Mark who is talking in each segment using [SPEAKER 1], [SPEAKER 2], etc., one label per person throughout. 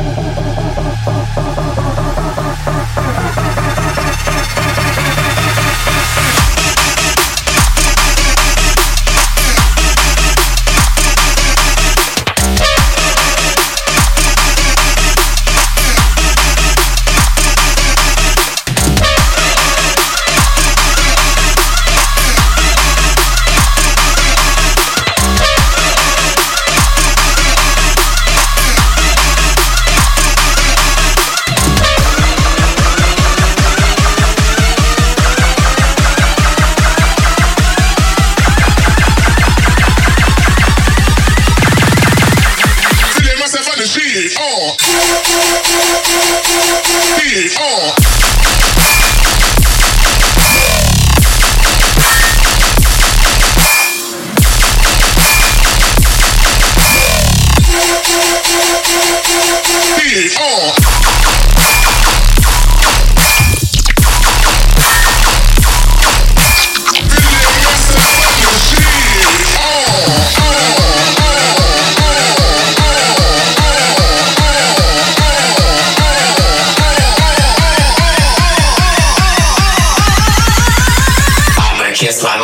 [SPEAKER 1] Thank you. Be on. kiss my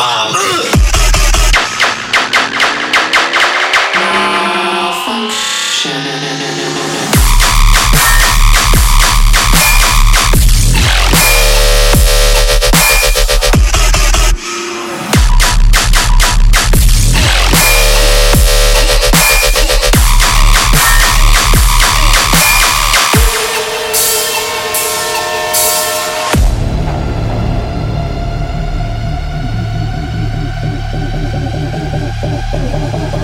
[SPEAKER 1] Música